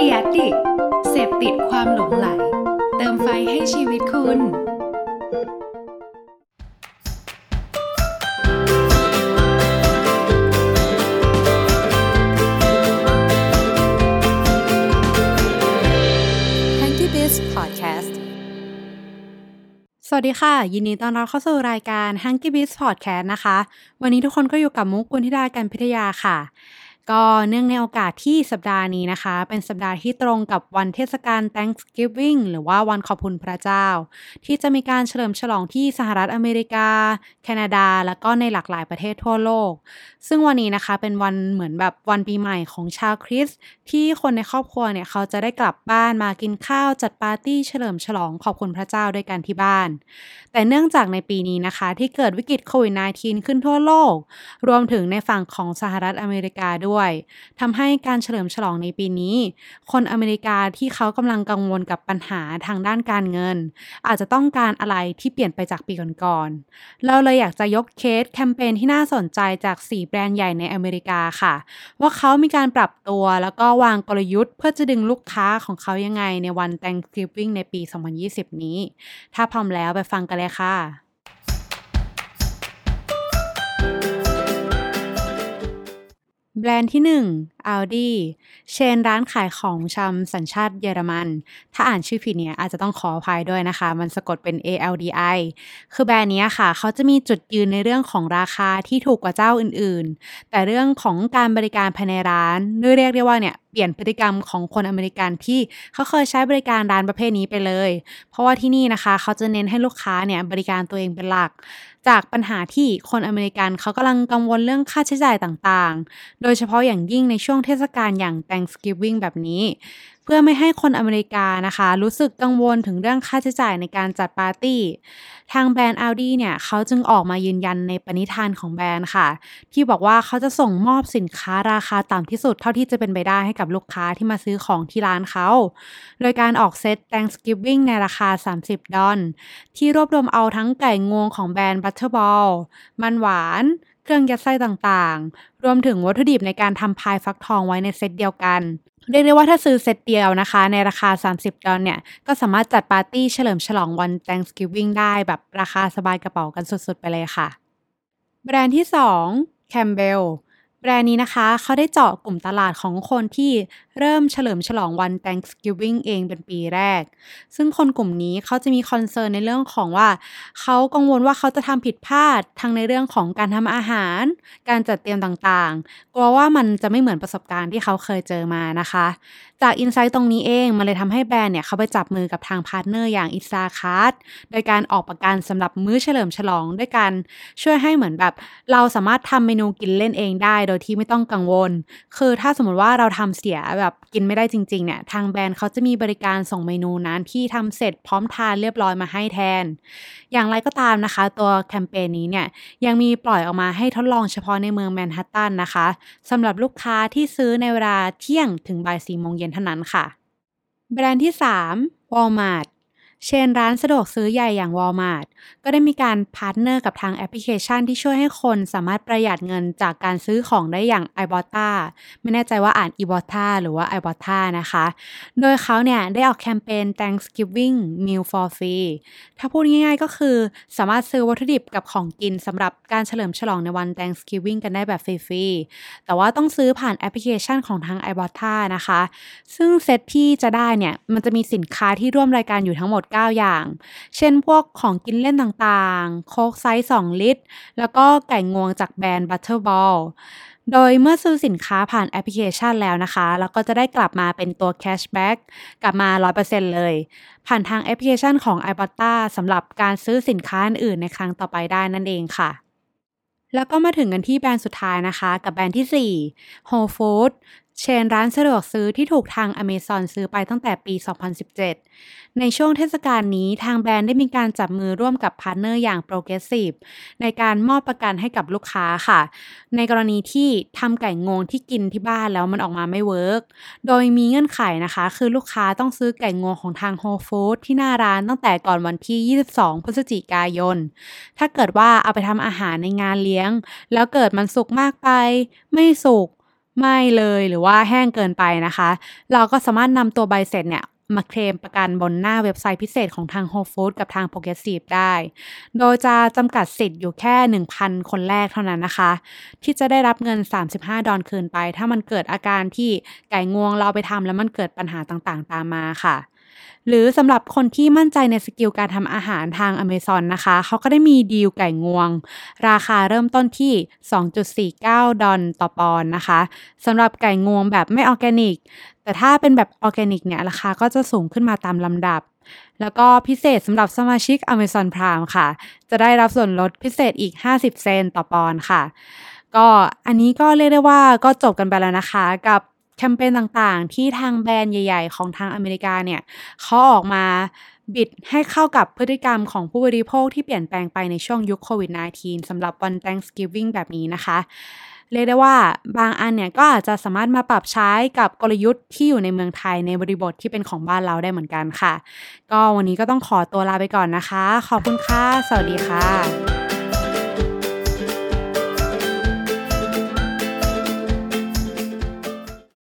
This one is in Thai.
เดียดิเสพติดความหลงไหล เติมไฟให้ชีวิตคุณ Hanky Biz Podcast สวัสดีค่ะ ยินดีต้อนรับเข้าสู่รายการ Hanky Biz Podcast นะคะ วันนี้ทุกคนก็อยู่กับมุกกุลธิดาการพิทยาค่ะ ก็เนื่องในโอกาสที่สัปดาห์นี้นะคะ เป็นสัปดาห์ที่ตรงกับวันเทศกาล Thanksgiving หรือว่าวันขอบคุณพระเจ้า ที่จะมีการเฉลิมฉลองที่สหรัฐอเมริกา แคนาดา แล้วก็ในหลากหลายประเทศทั่วโลก ซึ่งวันนี้นะคะเป็นวันเหมือนแบบวันปีใหม่ของชาวคริสต์ที่คนในครอบครัวเนี่ยเขาจะได้กลับบ้านมากินข้าวจัดปาร์ตี้เฉลิมฉลองขอบคุณพระเจ้าด้วยกันที่บ้าน แต่เนื่องจากในปีนี้นะคะที่เกิดวิกฤตโควิด -19 ขึ้นทั่วโลก รวมถึงในฝั่งของสหรัฐอเมริกาด้วยทำให้การเฉลิมฉลองในปีนี้ คนอเมริกาที่เขากำลังกังวลกับปัญหาทางด้านการเงิน อาจจะต้องการอะไรที่เปลี่ยนไปจากปีก่อนๆเราเลยอยากจะยกเคสแคมเปญที่น่าสนใจจาก 4 แบรนด์ใหญ่ในอเมริกาค่ะ ว่าเขามีการปรับตัวแล้วก็วางกลยุทธ์เพื่อจะดึงลูกค้าของเขายังไงในวัน Thanksgiving ในปี 2020 นี้ ถ้าพร้อมแล้วไปฟังกันเลยค่ะ แบรนด์ที่ 1 Audi เชนร้านขายของชำสัญชาติเยอรมัน ถ้าอ่านชื่อผิดเนี่ยอาจจะต้องขออภัยด้วยนะคะ มันสะกดเป็น ALDI คือแบรนด์เนี้ยค่ะ เขาจะมีจุดยืนในเรื่องของราคาที่ถูกกว่าเจ้าอื่นๆ แต่เรื่องของการบริการภายในร้านด้วยเรียกได้ว่าเนี่ยเปลี่ยนพฤติกรรมของคนอเมริกันที่เขาเคยใช้บริการร้านประเภทนี้ไปเลย เพราะว่าที่นี่นะคะ เขาจะเน้นให้ลูกค้าเนี่ยบริการตัวเองเป็นหลักจากปัญหาที่คนอเมริกันเขากำลังกังวลเรื่องค่าใช้จ่ายต่างๆ โดยเฉพาะอย่างยิ่งในช่วงเทศกาลอย่าง Thanksgiving แบบนี้ เพื่อไม่ให้คนอเมริกันนะคะ รู้สึกกังวลถึงเรื่องค่าใช้จ่ายในการจัดปาร์ตี้ ทางแบรนด์ Aldi เนี่ยเขาจึงออกมายืนยันในปณิธานของแบรนด์ค่ะ ที่บอกว่าเขาจะส่งมอบสินค้าราคาต่ำที่สุดเท่าที่จะเป็นไปได้ให้กับลูกค้าที่มาซื้อของที่ร้านเขา โดยการออกเซต Thanksgiving ในราคา 30 ดอลที่รวบรวมเอาทั้งไก่งวงของแบรนด์ Butterball มันหวาน เครื่องยัดไส้ต่างๆ รวมถึงวัตถุดิบในการทำพายฟักทองไว้ในเซตเดียวกัน เรียกได้ว่าถ้าซื้อเซตเดียวนะคะ ในราคา 30 ดอลเนี่ย ก็สามารถจัดปาร์ตี้เฉลิมฉลองวัน Thanksgiving ได้แบบราคาสบายกระเป๋ากันสุดๆ ไปเลยค่ะ แบรนด์ที่2 Campbell แบรนด์นี้นะคะเขาได้เจาะกลุ่มตลาดของคนที่ เริ่มเฉลิมฉลองวัน Thanksgiving เองเป็นปีแรก ซึ่งคนกลุ่มนี้เขาจะมี concern ในเรื่องของว่า เขากังวลว่าเขาจะทำผิดพลาดทั้งในเรื่องของการทำอาหาร การจัดเตรียมต่างๆ กลัวว่ามันจะไม่เหมือนประสบการณ์ที่เขาเคยเจอมานะคะ จาก insight ตรงนี้เองมันเลยทำให้แบรนด์เนี่ยเขาไปจับมือกับทาง partner อย่างอิซาคาร์ดโดยการออกประกันสำหรับมื้อเฉลิมฉลองด้วยกันช่วยให้เหมือนแบบ เราสามารถทำเมนูกินเล่นเองได้ โดยที่ไม่ต้องกังวล คือถ้าสมมติว่าเราทำเสียแบบกินไม่ได้จริงๆเนี่ยทางแบรนด์เขาจะมีบริการส่งเมนูนั้นที่ทำเสร็จพร้อมทานเรียบร้อยมาให้แทน อย่างไรก็ตามนะคะ ตัวแคมเปญนี้เนี่ยยังมีปล่อยออกมาให้ทดลองเฉพาะในเมืองแมนฮัตตันนะคะสำหรับลูกค้าที่ซื้อในเวลาเที่ยงถึงบ่ายสี่โมงเย็นเท่านั้นค่ะ แบรนด์ที่ 3 Walmart เชนร้านสะดวกซื้อใหญ่อย่าง Walmart ก็ได้มีการ partner กับทางแอปพลิเคชันที่ช่วยให้คนสามารถประหยัดเงินจากการซื้อของได้อย่าง Ibotta ไม่แน่ใจว่าอ่าน Ibotta หรือว่า Ibotta นะคะ โดยเขาเนี่ยได้ออกแคมเปญ Thanksgiving Meal for Free ถ้าพูดง่ายๆก็คือสามารถซื้อวัตถุดิบกับของกินสำหรับการเฉลิมฉลองในวัน Thanksgiving กันได้แบบฟรีๆแต่ว่าต้องซื้อผ่านแอปพลิเคชันของทาง Ibotta นะคะ ซึ่งเซตที่จะได้เนี่ยมันจะมีสินค้าที่ร่วมรายการอยู่ทั้งหมด9 อย่าง เช่นพวกของกินเล่นต่างๆ โค้กไซส์ 2 ลิตร แล้วก็ไก่งวงจากแบรนด์ Butterball โดยเมื่อซื้อสินค้าผ่านแอปพลิเคชันแล้วนะคะ แล้วก็จะได้กลับมาเป็นตัว cashback กลับมา 100%เลย ผ่านทางแอปพลิเคชันของ Ibotta สำหรับการซื้อสินค้าอื่นในครั้งต่อไปได้นั่นเองค่ะ แล้วก็มาถึงกันที่แบรนด์สุดท้ายนะคะ กับแบรนด์ที่ 4 Whole Foods เชนร้านสะดวกซื้อที่ถูกทาง Amazon ซื้อไปตั้งแต่ปี 2017 ในช่วงเทศกาลนี้ทางแบรนด์ได้มีการจับมือร่วมกับ partner อย่าง Progressive ในการมอบประกันให้กับลูกค้าค่ะ ในกรณีที่ทำไก่งวงที่กินที่บ้านแล้วมันออกมาไม่ work โดยมีเงื่อนไขนะคะ คือลูกค้าต้องซื้อไก่งวงของทาง Whole Foods ที่หน้าร้านตั้งแต่ก่อนวันที่ 22 พฤศจิกายน ถ้าเกิดว่าเอาไปทำอาหารในงานเลี้ยง แล้วเกิดมันสุกมากไป ไม่สุก ไหม้เลยหรือว่าแห้งเกินไปนะคะ เราก็สามารถนำตัวใบเสร็จเนี่ยมาเคลมประกันบนหน้าเว็บไซต์พิเศษของทาง Whole Foods กับทาง Progressive ได้ โดยจะจำกัดสิทธิ์อยู่แค่ 1,000 คนแรกเท่านั้นนะคะ ที่จะได้รับเงิน 35 ดอลคืนไป ถ้ามันเกิดอาการที่ไก่งวงเราไปทำแล้วมันเกิดปัญหาต่างๆ ตามมาค่ะ หรือสำหรับคนที่มั่นใจใน skill การทำอาหารทาง Amazon นะคะ เขาก็ได้มีดีลไก่งวง ราคาเริ่มต้นที่ 2.49 ดอลต่อปอนด์นะคะสำหรับไก่งวงแบบไม่ออร์แกนิก แต่ถ้าเป็นแบบออร์แกนิกเนี่ยราคาก็จะสูงขึ้นมาตามลำดับ แล้วก็พิเศษสำหรับสมาชิก Amazon Prime ค่ะ จะได้รับส่วนลดพิเศษอีก 50 เซนต์ต่อปอนด์ค่ะ ก็อันนี้ก็เรียกได้ว่าก็จบกันไปแล้วนะคะกับ แคมเปญต่างๆ ที่ทางแบรนด์ใหญ่ ๆ ของทางอเมริกาเนี่ยเขาออกมาบิดให้เข้ากับพฤติกรรมของผู้บริโภคที่เปลี่ยนแปลงไปในช่วงยุคโควิด -19 สำหรับวัน Thanksgiving แบบนี้นะคะ เรียกได้ว่าบางอันเนี่ยก็อาจจะสามารถมาปรับใช้กับกลยุทธ์ที่อยู่ในเมืองไทยในบริบทที่เป็นของบ้านเราได้เหมือนกันค่ะ ก็วันนี้ก็ต้องขอตัวลาไปก่อนนะคะ ขอบคุณค่ะ สวัสดีค่ะ